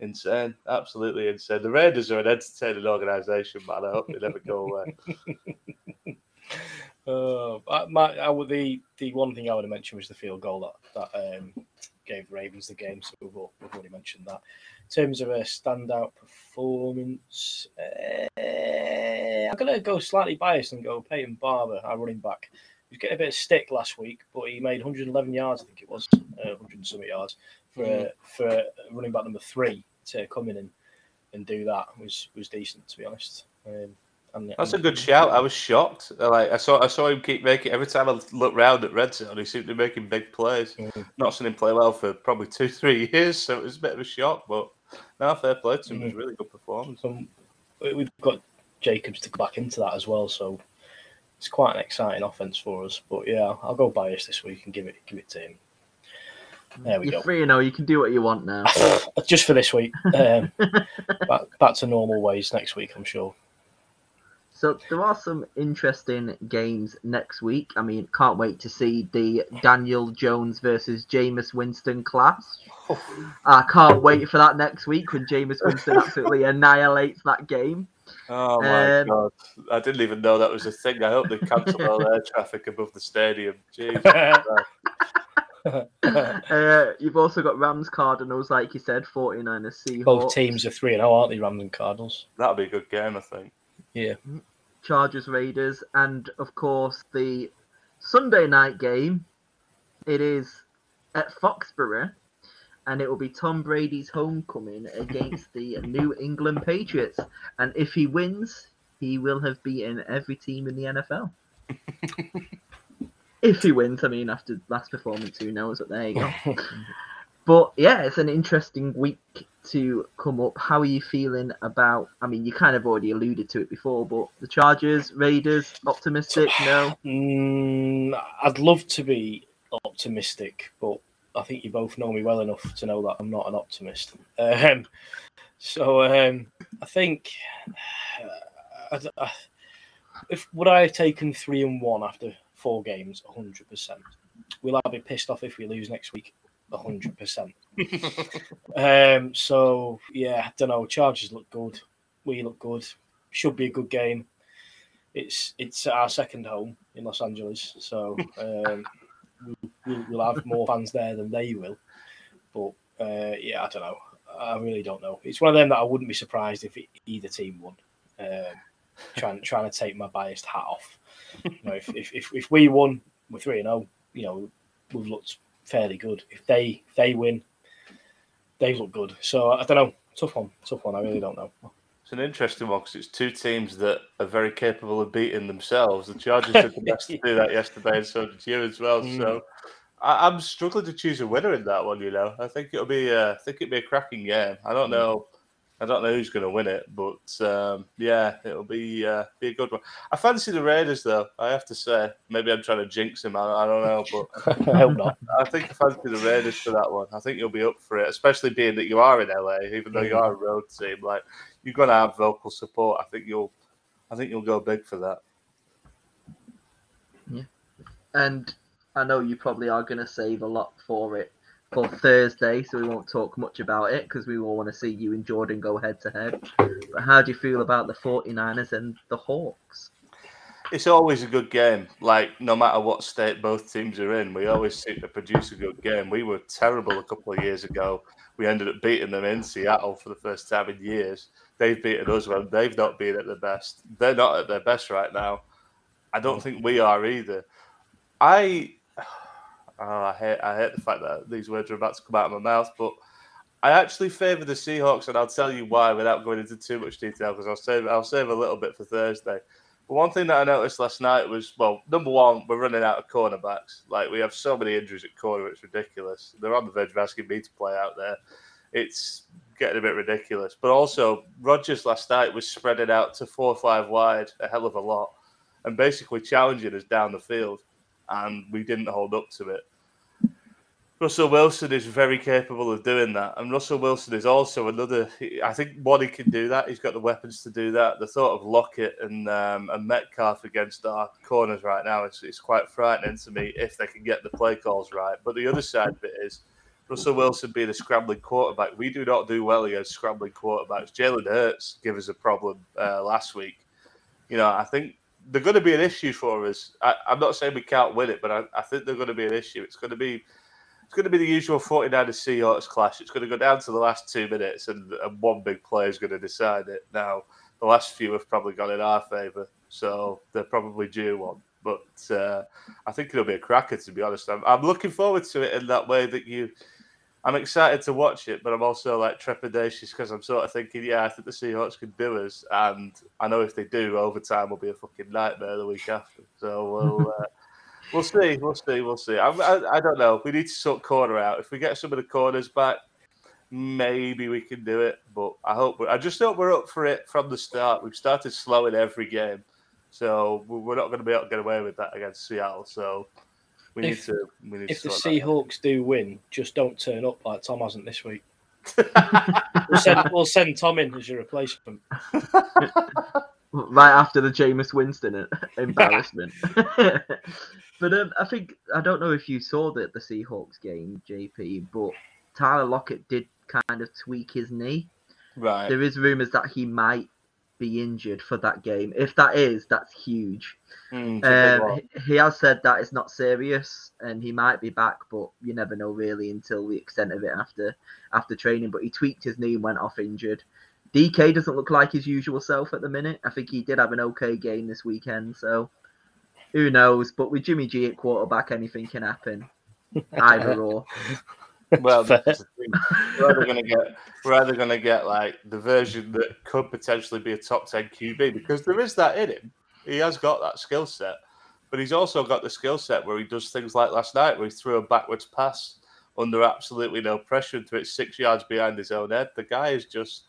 insane, absolutely insane. The Raiders are an entertaining organisation, man. I hope they never go away. uh, my, I would, the the one thing I would have mentioned was the field goal that that um, gave Ravens the game. So we've, we've already mentioned that. In terms of a standout performance, uh, I'm going to go slightly biased and go Peyton Barber, our running back. He was getting a bit of stick last week, but he made 111 yards, I think it was, uh, 100 something yards for mm. for running back number three to come in and, and do that was was decent to be honest. Um, and, That's and, a good shout. I was shocked. Like I saw, I saw him keep making. Every time I looked round at Red Zone, he seemed to be making big plays. Mm. Not seen him play well for probably two, three years, so it was a bit of a shock. But now, fair play to him. Mm. It was really good performance. Um, we've got Jacobs to go back into that as well, so it's quite an exciting offense for us. But yeah, I'll go bias this week and give it give it to him. There we You're go. free, you know. You can do what you want now. Just for this week. Um, back, back to normal ways next week, I'm sure. So there are some interesting games next week. I mean, can't wait to see the Daniel Jones versus Jameis Winston clash. I can't wait for that next week when Jameis Winston absolutely annihilates that game. Oh my um, god! I didn't even know that was a thing. I hope they cancel all air traffic above the stadium. Jeez. uh, you've also got Rams Cardinals, like you said, 49ers Seahawks. Both teams are 3 0, aren't they, Rams and Cardinals? That'll be a good game, I think. Yeah. Chargers Raiders, and of course the Sunday night game. It is at Foxborough, and it will be Tom Brady's homecoming against the New England Patriots. And if he wins, he will have beaten every team in the NFL. if he wins, I mean, after last performance, who knows? But there you go. but yeah, it's an interesting week to come up. How are you feeling about? I mean, you kind of already alluded to it before, but the Chargers, Raiders, optimistic? No. Mm, I'd love to be optimistic, but I think you both know me well enough to know that I'm not an optimist. Um, so um, I think uh, I, I, if would I have taken three and one after four games, hundred percent. Will I be pissed off if we lose next week? Hundred percent. Um, so yeah, I don't know. Charges look good. We look good. Should be a good game. It's it's our second home in Los Angeles, so um, we'll, we'll have more fans there than they will. But uh, yeah, I don't know. I really don't know. It's one of them that I wouldn't be surprised if either team won. Um, trying trying to take my biased hat off. You know, if, if, if, we won, we're three and zero. You know, we've looked fairly good. If they if they win, they look good. So I don't know. Tough one. Tough one. I really don't know. It's an interesting one because it's two teams that are very capable of beating themselves. The Chargers did the best to do that yesterday, and so did you as well. Mm. So I, am struggling to choose a winner in that one. You know, I think it'll be. Uh, I think it'll be a cracking game. I don't know. I don't know who's going to win it, but um, yeah, it'll be uh, be a good one. I fancy the Raiders, though. I have to say, maybe I'm trying to jinx him. I, I don't know, but I hope not. I think I fancy the Raiders for that one. I think you'll be up for it, especially being that you are in LA, even though you mm. are a road team. Like you're going to have vocal support. I think you'll, I think you'll go big for that. Yeah, and I know you probably are going to save a lot for it for Thursday, so we won't talk much about it because we all want to see you and Jordan go head to head. But how do you feel about the 49ers and the Hawks? It's always a good game. Like, no matter what state both teams are in, we always seem to produce a good game. We were terrible a couple of years ago. We ended up beating them in Seattle for the first time in years. They've beaten us when they've not been at their best. They're not at their best right now. I don't think we are either. I Oh, I hate I hate the fact that these words are about to come out of my mouth, but I actually favour the Seahawks, and I'll tell you why without going into too much detail because I'll save I'll save a little bit for Thursday. But one thing that I noticed last night was well, number one, we're running out of cornerbacks. Like we have so many injuries at corner, it's ridiculous. They're on the verge of asking me to play out there. It's getting a bit ridiculous. But also, Rodgers last night was spreading out to four or five wide a hell of a lot, and basically challenging us down the field, and we didn't hold up to it. Russell Wilson is very capable of doing that, and Russell Wilson is also another. I think Waddy can do that. He's got the weapons to do that. The thought of Lockett and um, and Metcalf against our corners right now is, is quite frightening to me if they can get the play calls right. But the other side of it is Russell Wilson being a scrambling quarterback. We do not do well against scrambling quarterbacks. Jalen Hurts gave us a problem uh, last week. You know, I think they're going to be an issue for us. I, am not saying we can't win it, but I, I think they're going to be an issue. It's going to be it's going to be the usual 49ers Seahawks clash. It's going to go down to the last two minutes, and, and one big player is going to decide it. Now, the last few have probably gone in our favour, so they're probably due one. But uh, I think it'll be a cracker, to be honest. I'm, I'm looking forward to it in that way that you. I'm excited to watch it, but I'm also like trepidatious because I'm sort of thinking, yeah, I think the Seahawks can do us, and I know if they do, overtime will be a fucking nightmare the week after. So we'll. Uh, We'll see. We'll see. We'll see. I, I, I, don't know. We need to sort corner out. If we get some of the corners back, maybe we can do it. But I hope. I just hope we're up for it from the start. We've started slow in every game, so we're not going to be able to get away with that against Seattle. So we if, need to. We need if to the Seahawks do win, just don't turn up like Tom hasn't this week. we'll, send, we'll send Tom in as your replacement. right after the Jameis Winston embarrassment. but um, I think I don't know if you saw the the Seahawks game, JP, but Tyler Lockett did kind of tweak his knee. Right. There is rumors that he might be injured for that game. If that is, that's huge. Mm, it's a big Um, he- he has said that it's not serious and he might be back, but you never know really until the extent of it after after training. But he tweaked his knee and went off injured. DK doesn't look like his usual self at the minute. I think he did have an okay game this weekend, so who knows? But with Jimmy G at quarterback, anything can happen. Either or. Well, Fair. that's the thing. we're either gonna get we're either gonna get like the version that could potentially be a top ten QB because there is that in him. He has got that skill set, but he's also got the skill set where he does things like last night where he threw a backwards pass under absolutely no pressure and threw it six yards behind his own head. The guy is just.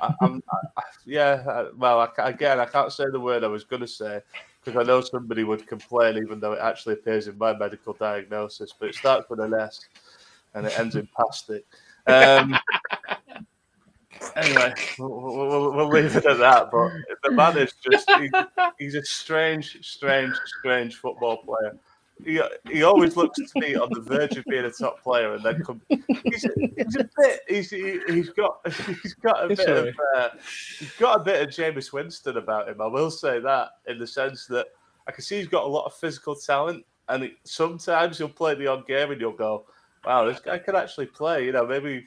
I, I- yeah, I- well, I, again, I can't say the word I was going to say because I know somebody would complain, even though it actually appears in my medical diagnosis. But it starts with an S and it ends in plastic. Um, anyway, we'll, we'll, we'll leave it at that. But the man is just, he, he's a strange, strange, strange football player. He, he always looks to me on the verge of being a top player, and then come. He's, he's a bit. He's he, he's got he's got a bit Sorry. of uh, he's got a bit of Jameis Winston about him. I will say that in the sense that I can see he's got a lot of physical talent, and it, sometimes he'll play the odd game, and you'll go, "Wow, this guy can actually play." You know, maybe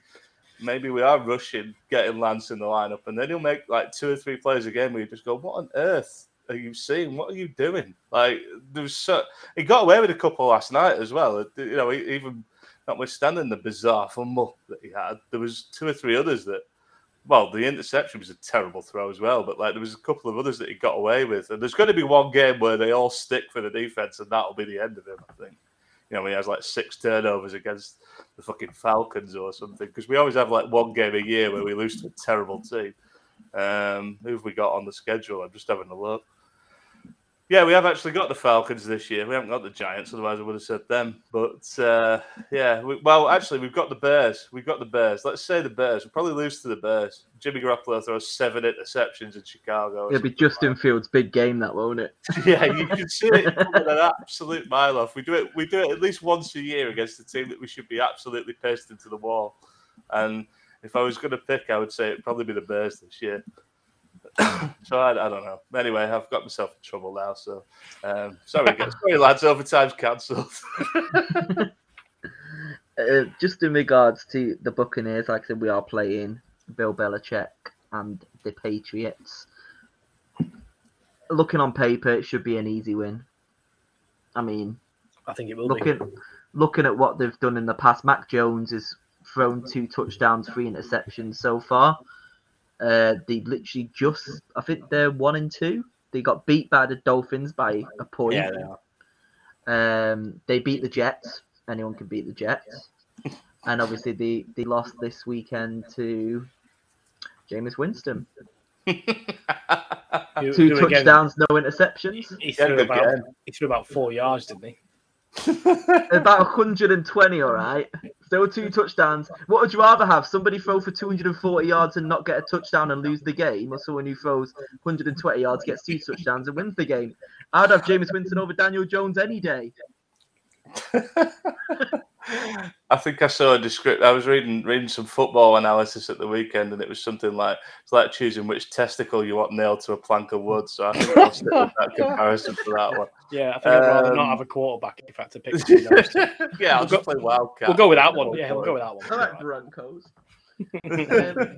maybe we are rushing getting Lance in the lineup, and then he'll make like two or three plays a game where you just go, "What on earth are you seeing? What are you doing?" Like there was so he got away with a couple last night as well. Uh, you know, even notwithstanding the bizarre fumble that he had, there was two or three others that. Well, the interception was a terrible throw as well, but like there was a couple of others that he got away with, and there's going to be one game where they all stick for the defense, and that'll be the end of him. I think. You know, he has like six turnovers against the fucking Falcons or something, because we always have like one game a year where we lose to a terrible team. Um, who have we got on the schedule? I'm just having a look. Yeah, we have actually got the Falcons this year. We haven't got the Giants, otherwise I would have said them. But uh, yeah, we, well, actually, we've got the Bears. We've got the Bears. Let's say the Bears. We'll probably lose to the Bears. Jimmy Garoppolo throws seven interceptions in Chicago. It'll be something like Justin Fields' big game, that won't it? yeah, you can see it an absolute mile off. We do it. We do it at least once a year against a team that we should be absolutely pissed into the wall. And if I was going to pick, I would say it'd probably be the Bears this year. So I, I don't know. Anyway, I've got myself in trouble now. So um, sorry, guys. sorry, lads. Overtime's cancelled. Uh, just in regards to the Buccaneers, like I said, we are playing Bill Belichick and the Patriots. Looking on paper, it should be an easy win. I mean, I think it will be. looking looking at what they've done in the past, Mac Jones has thrown two touchdowns, three interceptions so far. Uh, they literally just, I think they're one and two. They got beat by the Dolphins by a point. Yeah, they are. Um, they beat the Jets. Anyone can beat the Jets. And obviously, they, they lost this weekend to Jameis Winston. Two who again- touchdowns, no interceptions. He Yeah, threw about, he threw about four yards, didn't he? About 120, all right. There were two touchdowns. What would you rather have? Somebody throw for 240 yards and not get a touchdown and lose the game, or someone who throws 120 yards, gets two touchdowns and wins the game? I'd have Jameis Winston over Daniel Jones any day. I think I saw a description. I was reading reading some football analysis at the weekend, and it was something like it's like choosing which testicle you want nailed to a plank of wood. So I think I'll stick with that comparison for that one. Yeah, I think I'd rather Um, not have a quarterback if I had to pick those two. yeah, I'll We'll just go- play wildcat. We'll go with that one. Yeah, we'll go with that one. I like Broncos. um,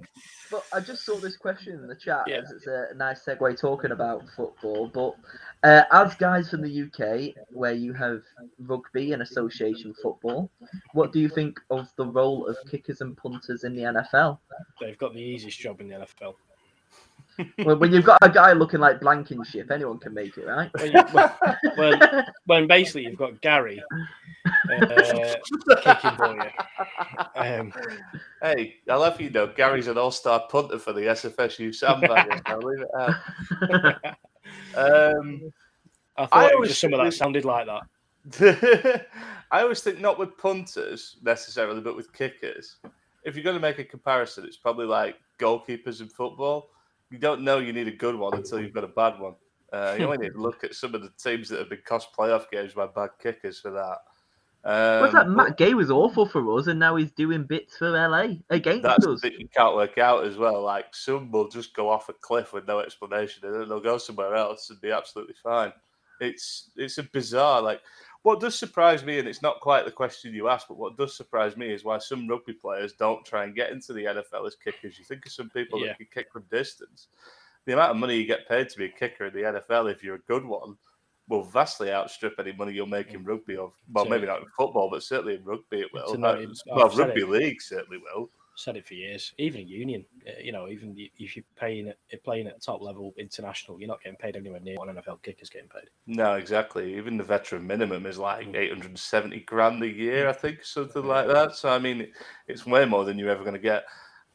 but I just saw this question in the chat. Yeah. As it's a nice segue talking about football. But uh, as guys from the UK, where you have rugby and association football, what do you think of the role of kickers and punters in the NFL? They've got the easiest job in the NFL. Well, when you've got a guy looking like Blankenship, anyone can make it, right? When, you, when, when, when basically you've got Gary uh, kicking for you. Um, Hey, I'll have you know, Gary's an all-star punter for the SFSU Sandbaggers. I'll leave it out. Um, I I thought it was just some of that sounded like that. I always think not with punters necessarily, but with kickers. If you're going to make a comparison, it's probably like goalkeepers in football. You don't know you need a good one until you've got a bad one. Uh, you only need to look at some of the teams that have been cost playoff games by bad kickers for that. Um, What's that? but Matt Gay was awful for us, and now he's doing bits for LA against That's the us. bit you can't work out as well. Like some will just go off a cliff with no explanation, and then they'll go somewhere else and be absolutely fine. It's it's a bizarre. Like what does surprise me, and it's not quite the question you asked, but what does surprise me is why some rugby players don't try and get into the NFL as kickers. You think of some people Yeah. that can kick from distance. The amount of money you get paid to be a kicker in the NFL, if you're a good one, will vastly outstrip any money you'll make in rugby. Or well, maybe not in football, but certainly in rugby it will. a no- I've well, rugby league certainly will. said it for years. Even union, uh, you know, even if you're paying it, playing at top level international, you're not getting paid anywhere near what an NFL kicker's getting paid. No, exactly. Even the veteran minimum is like 870 grand a year, I think, something like that. So, I mean, it's way more than you're ever going to get.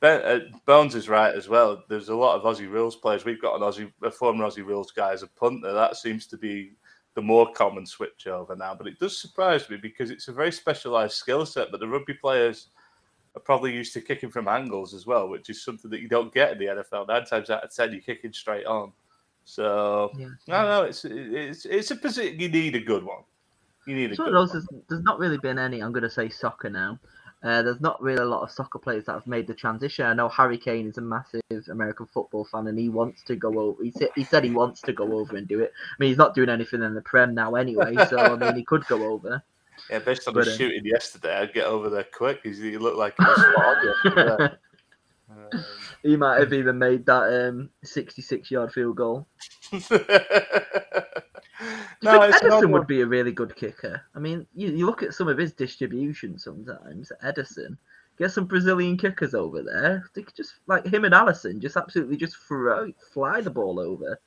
Ben, uh, Bones is right as well. There's a lot of Aussie rules players. We've got an Aussie, a former Aussie rules guy as a punter. That seems to be the more common switch over now. But it does surprise me because it's a very specialised skill set. But the rugby players are probably used to kicking from angles as well, which is something that you don't get in the NFL. Nine times out of ten, you're kicking straight on. So Yeah. no, no, it's it's it's a position you need a good one. You need a one good those. one. There's, there's not really been any. I'm going to say soccer now. Uh, there's not really a lot of soccer players that have made the transition. I know Harry Kane is a massive American football fan, and he wants to go over. He said he said he wants to go over and do it. I mean, he's not doing anything in the Prem now anyway, so I mean, he could go over. Yeah, based on But, the uh, shooting yesterday, I'd get over there quick because he looked like he was spot. Um, he might have even made that um, 66 yard field goal. no, Do think it's Ederson normal. would be a really good kicker? I mean, you, you look at some of his distribution sometimes. Ederson, get some Brazilian kickers over there. They could just like him and Alisson, just absolutely just throw, fly the ball over.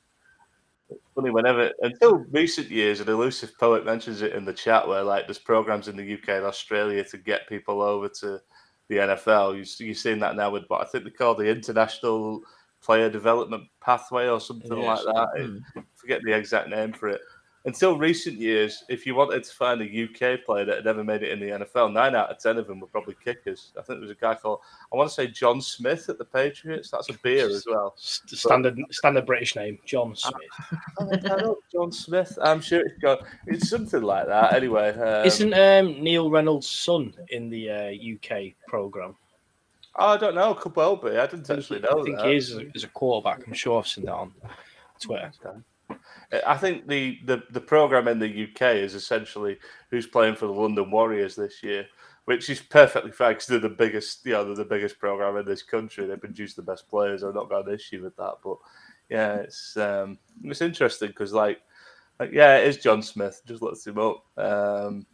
It's funny whenever until recent years, an elusive poet mentions it in the chat where like there's programs in the UK and Australia to get people over to the NFL. You, you've seen that now with what I think they call the International Player Development Pathway or something Yes. like that. I forget the exact name for it. Until recent years, if you wanted to find a UK player that had ever made it in the NFL, nine out of ten of them were probably kickers. I think there was a guy called I want to say John Smith at the Patriots. That's a beer as well. Standard standard British name, John Smith. I don't know, John Smith. I'm sure it's got it's something like that. Anyway, um, Isn't um, Neil Reynolds' son in the uh, UK program? oh, I don't know. Could well be. I didn't actually know I think that. he is as a quarterback. I'm sure I've seen that on Twitter. Okay. I think the, the, the program in the UK is essentially who's playing for the London Warriors this year, which is perfectly fine because they're the biggest, you know, they're the biggest program in this country. They produce the best players. I've not got an issue with that, but yeah, it's um, it's interesting because like, like, yeah, it is John Smith. Just looked him up. Um,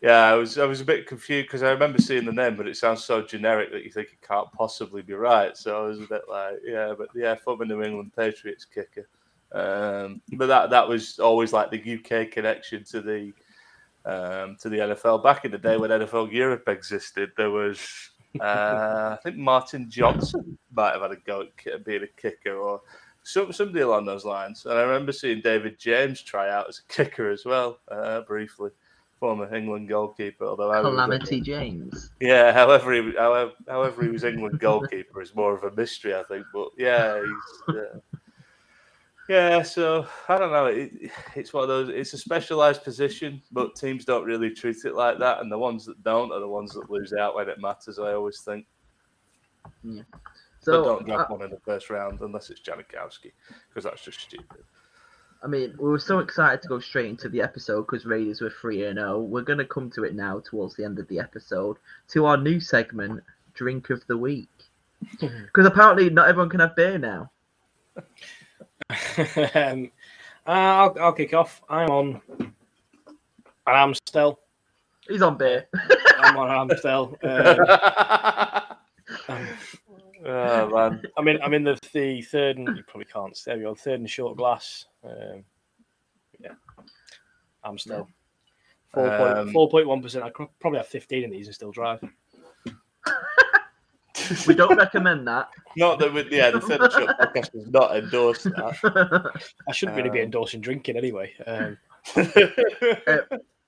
yeah, I was I was a bit confused because I remember seeing the name, but it sounds so generic that you think it can't possibly be right. So I was a bit like, yeah, but yeah, former New England Patriots kicker. Um, but that that was always like the UK connection to the um, to the NFL. Back in the day when NFL Europe existed, there was uh, I think Martin Johnson might have had a go at being a kicker or some somebody along those lines. And I remember seeing David James try out as a kicker as well, uh, briefly. Former England goalkeeper, although Calamity James. yeah, however he however, however he was England goalkeeper is more of a mystery, I think. But yeah, he's, uh, yeah. So I don't know. It, it's one of those. It's a specialised position, but teams don't really treat it like that, and the ones that don't are the ones that lose out when it matters. I always think. Yeah. So don't uh, draft one in the first round unless it's Janikowski, because that's just stupid. I mean, we were so excited to go straight into the episode because Raiders were 3 and 0. We're going to come to it now towards the end of the episode to our new segment, Drink of the Week. Because apparently not everyone can have beer now. um, uh, I'll, I'll kick off. I'm on an Amstel. He's on beer. I'm on Amstel. Um, um, oh man, I'm in. I'm in the, the third, and you probably can't. There we go. Third and short glass. Um, yeah, Amstel. Um, Four point one percent. I probably have fifteen in these and still drive. we don't recommend that. not that. With, yeah, the third shot podcast does not endorse that. I shouldn't really be Um, endorsing drinking anyway. Um,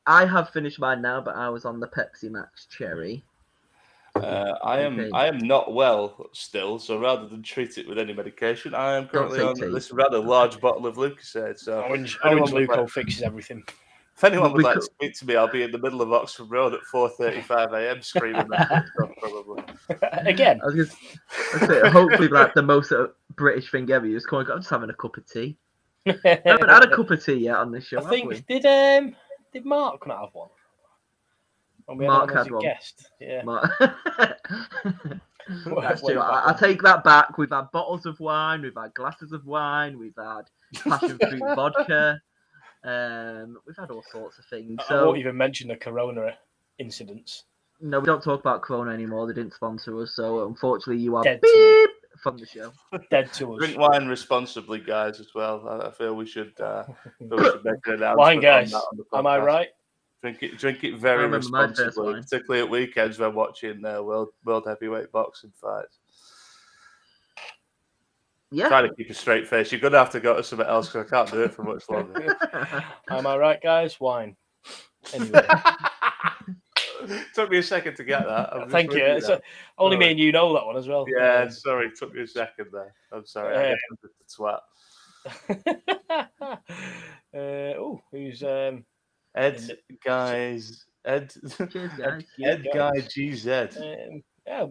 I have finished mine now, but I was on the Pepsi Max Cherry. Uh, I am Okay. I am not well still, so rather than treat it with any medication, I am currently on tea. this rather large bottle of Lucozade. So orange, anyone orange would Luco fixes everything. If anyone would We like to speak to me, I'll be in the middle of Oxford Road at 4:35 a.m. screaming that stuff, probably. Again, I was just, I was gonna hopefully, like the most uh, British thing ever. You just going, I'm just having a cup of tea. I haven't had a cup of tea yet on this show. I think we? did um did Mark not have one? We Mark him as had a one. guest. Yeah. Mark- That's true. I, I take that back. We've had bottles of wine, we've had glasses of wine, we've had passion fruit vodka. Um, we've had all sorts of things. I- I won't even mention the Corona incidents. no, we don't talk about Corona anymore. They didn't sponsor us, so unfortunately, you are Dead to beep from the show. Dead to us. Drink wine responsibly, guys, as well. I, I feel we should, uh, feel we should make an announcement Wine on guys, that on am I right? Drink it, drink it very remember my first responsibly, particularly at weekends when watching uh, world world heavyweight boxing fights. Yeah. Try to keep a straight face. You're gonna have to go to something else because I can't do it for much longer. Am I right, guys? Wine. Anyway, took me a second to get that. I'm thank you. with It's now. a- only me and you know that one as well. Yeah, sorry, took me a second there. I'm sorry. I Uh, guess I'm just twat. uh, oh, who's um? Ed, guys, Ed, Cheers, guys. Ed, guy, GZ. Um, yeah,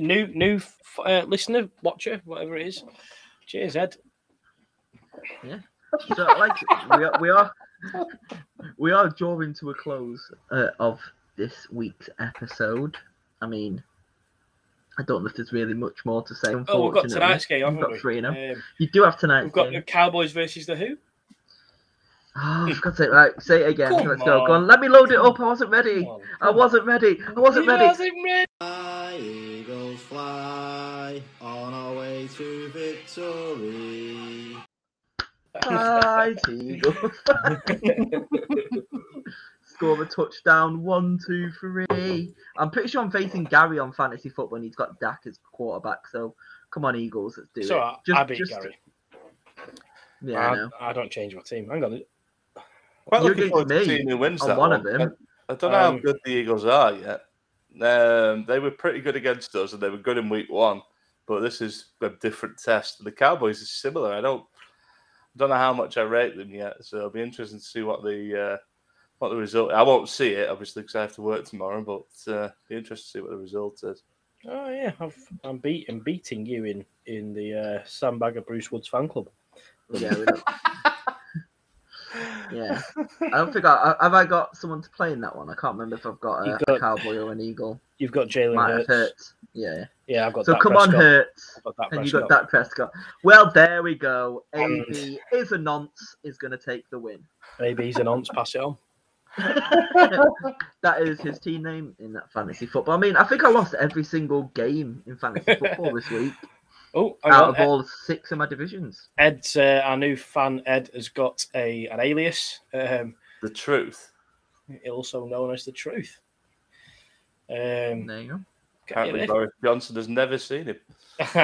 new new uh, listener, watcher, whatever it is. Cheers, Ed. Yeah. So, like, we are, we are, we are drawing to a close uh, of this week's episode. I mean, I don't know if there's really much more to say. Oh, we've got Unfortunately, tonight's game, haven't We've got we? three now. Um, You do have tonight. we've got game. the Cowboys versus the Who. Oh, for God's sake! Right, say it again. Come Let's go. Go on. on. Let me load it up. I wasn't ready. Come on, I come on. wasn't ready. I wasn't He ready. wasn't ready. Fly, Eagles fly on our way to victory. Hi, Eagles. Score a touchdown. One, two, three. I'm pretty sure I'm facing Gary on fantasy football, and he's got Dak as quarterback. So come on, Eagles. Let's do so it. I, Just- I beat just- Gary. Yeah, I I, know. I don't change my team. Hang on. Quite You're looking forward to against me seeing who wins on that one one. of them. I, I don't know how Um, good the Eagles are yet. Um, they were pretty good against us, and they were good in week one. But this is a different test. The Cowboys is similar. I don't, don't know how much I rate them yet. So it'll be interesting to see what the, uh, what the result. I won't see it obviously because I have to work tomorrow. But uh, be interested to see what the result is. Oh yeah, I've, I'm beat, I'm beating you in in the uh, Sandbagger Bruce Woods fan club. Yeah, we don't. yeah. I don't think I have I got someone to play in that one. I can't remember if I've got a, You've a cowboy or an eagle. You've got Jalen Hurts. Hurts. Yeah. Yeah, I've got. So Dak come on, Prescott. Hurts. Got Dak And you got Dak Prescott. Well, there we go. AB is a nonce is going to take the win. Maybe he's an once. Pass it on. that is his team name in that fantasy football. I mean, I think I lost every single game in fantasy football this week Oh, hang out on. of all six of my divisions. Ed's uh, our new fan. Ed has got a an alias, um, The truth. also known as the Truth. Um, There you go. Apparently, Boris Johnson has never seen him.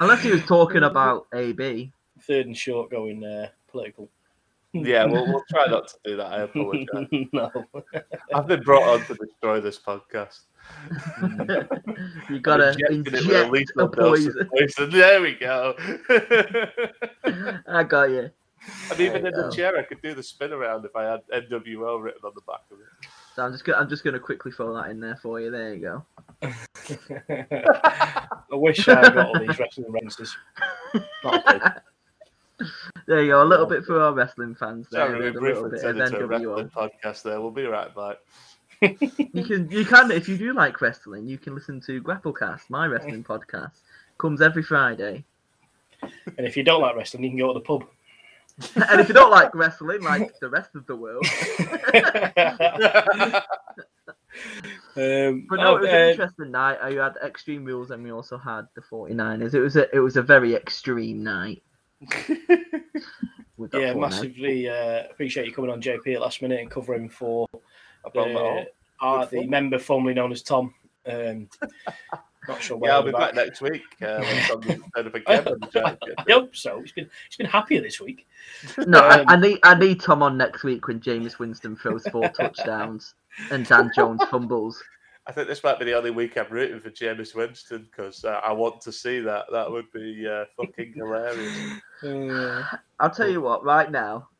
Unless he was talking about AB. third and short going uh, political. Yeah, we'll, we'll try not to do that. I apologize. no. I've been brought on to destroy this podcast. you gotta Injecting it with a inject a poison. poison. There we go. I got you. and even There in you the chair, oh. I could do the spin around if I had NWO written on the back of it. So I'm just gonna I'm just gonna quickly throw that in there for you. There you go. I wish I got all these wrestling references. Not a clue. There you go. A little bit for our wrestling fans. There, Sorry, we a little briefly bit of turned into a wrestling NWO. podcast there. We'll be right back. You can you can if you do like wrestling, you can listen to Grapplecast, my wrestling podcast. Comes every Friday. And if you don't like wrestling, you can go to the pub. and if you don't like wrestling, like the rest of the world, um, but no, oh, it was uh, an interesting night. You had Extreme Rules, and we also had the 49ers. It was a it was a very extreme night. with yeah, 49ers. massively uh, appreciate you coming on JP at last minute and covering for No problem at all. uh, the fun. member formerly known as Tom. Um, not sure where Yeah, I'll be back next week uh, when Tom doesn't turn up again. on the giant I hope so. He's been he's been happier this week. No, I, Um, I need I need Tom on next week when Jameis Winston throws four touchdowns and Dan Jones fumbles. I think this might be the only week I'm rooting for Jameis Winston because uh, I want to see that. That would be uh, fucking hilarious. Uh, I'll tell you what, right now,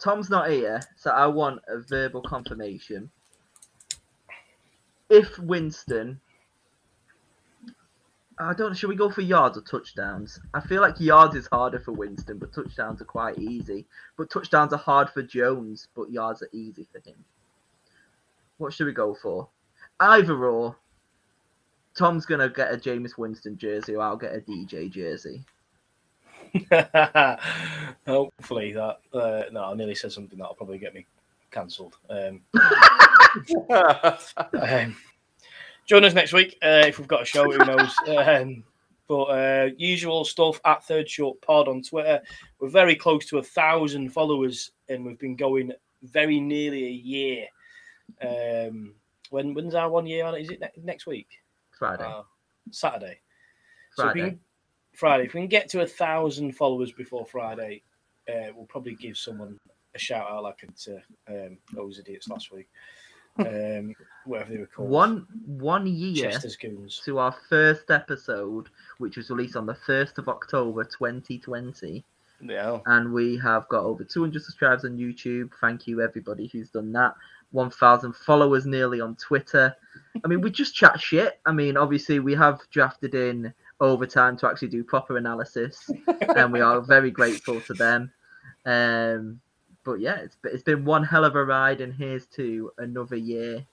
Tom's not here, so I want a verbal confirmation. If Winston, I don't. know, Should we go for yards or touchdowns? I feel like yards is harder for Winston, but touchdowns are quite easy. But touchdowns are hard for Jones, but yards are easy for him. What should we go for? Either or. Tom's gonna get a Jameis Winston jersey, or I'll get a DJ jersey. Hopefully that. Uh, no, I nearly said something that'll probably get me cancelled. Um, um, join us next week uh, if we've got a show. Who knows? Um, but uh, usual stuff at Third Short Pod on Twitter. We're very close to a thousand followers, and we've been going very nearly a year. Um, when when's our one year on? Is it ne- next week? Friday. Uh, Saturday. So if we Friday. can, Friday. If we can get to a thousand followers before Friday, uh, we'll probably give someone a shout out like I did to um, those idiots last week. Um, whatever they were called. One one year Chester's Goons. to our first episode, which was released on the first of October, 2020. yeah. and we have got over 200 subscribers on YouTube. Thank you, everybody who's done that. 1,000 followers nearly on Twitter. I mean, we just chat shit. I mean, obviously, we have drafted in overtime to actually do proper analysis, and we are very grateful to them. Um, but yeah, it's, it's been one hell of a ride, and here's to another year,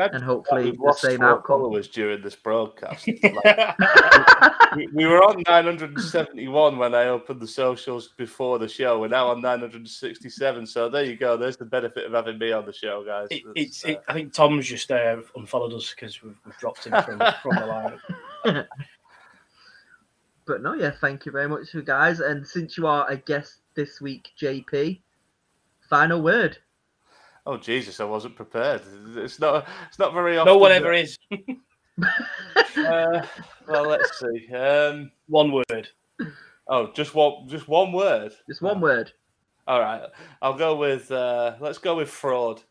I and hopefully We've the lost same four outcome. followers during this broadcast. Like, we, we were on 971 when I opened the socials before the show. We're now on 967. So there you go. There's the benefit of having me on the show, guys. It, It's, it's, it, I think Tom's just uh, unfollowed us because we've, we've dropped him from, from the line. But no, yeah, thank you very much, you guys. And since you are a guest this week, JP, final word. Oh Jesus, I wasn't prepared. It's not. It's not very often. No one ever is. Uh, well, let's see. Um, One word. oh, just one. Just one word. Just one word. All right. I'll go with. Uh, let's go with fraud.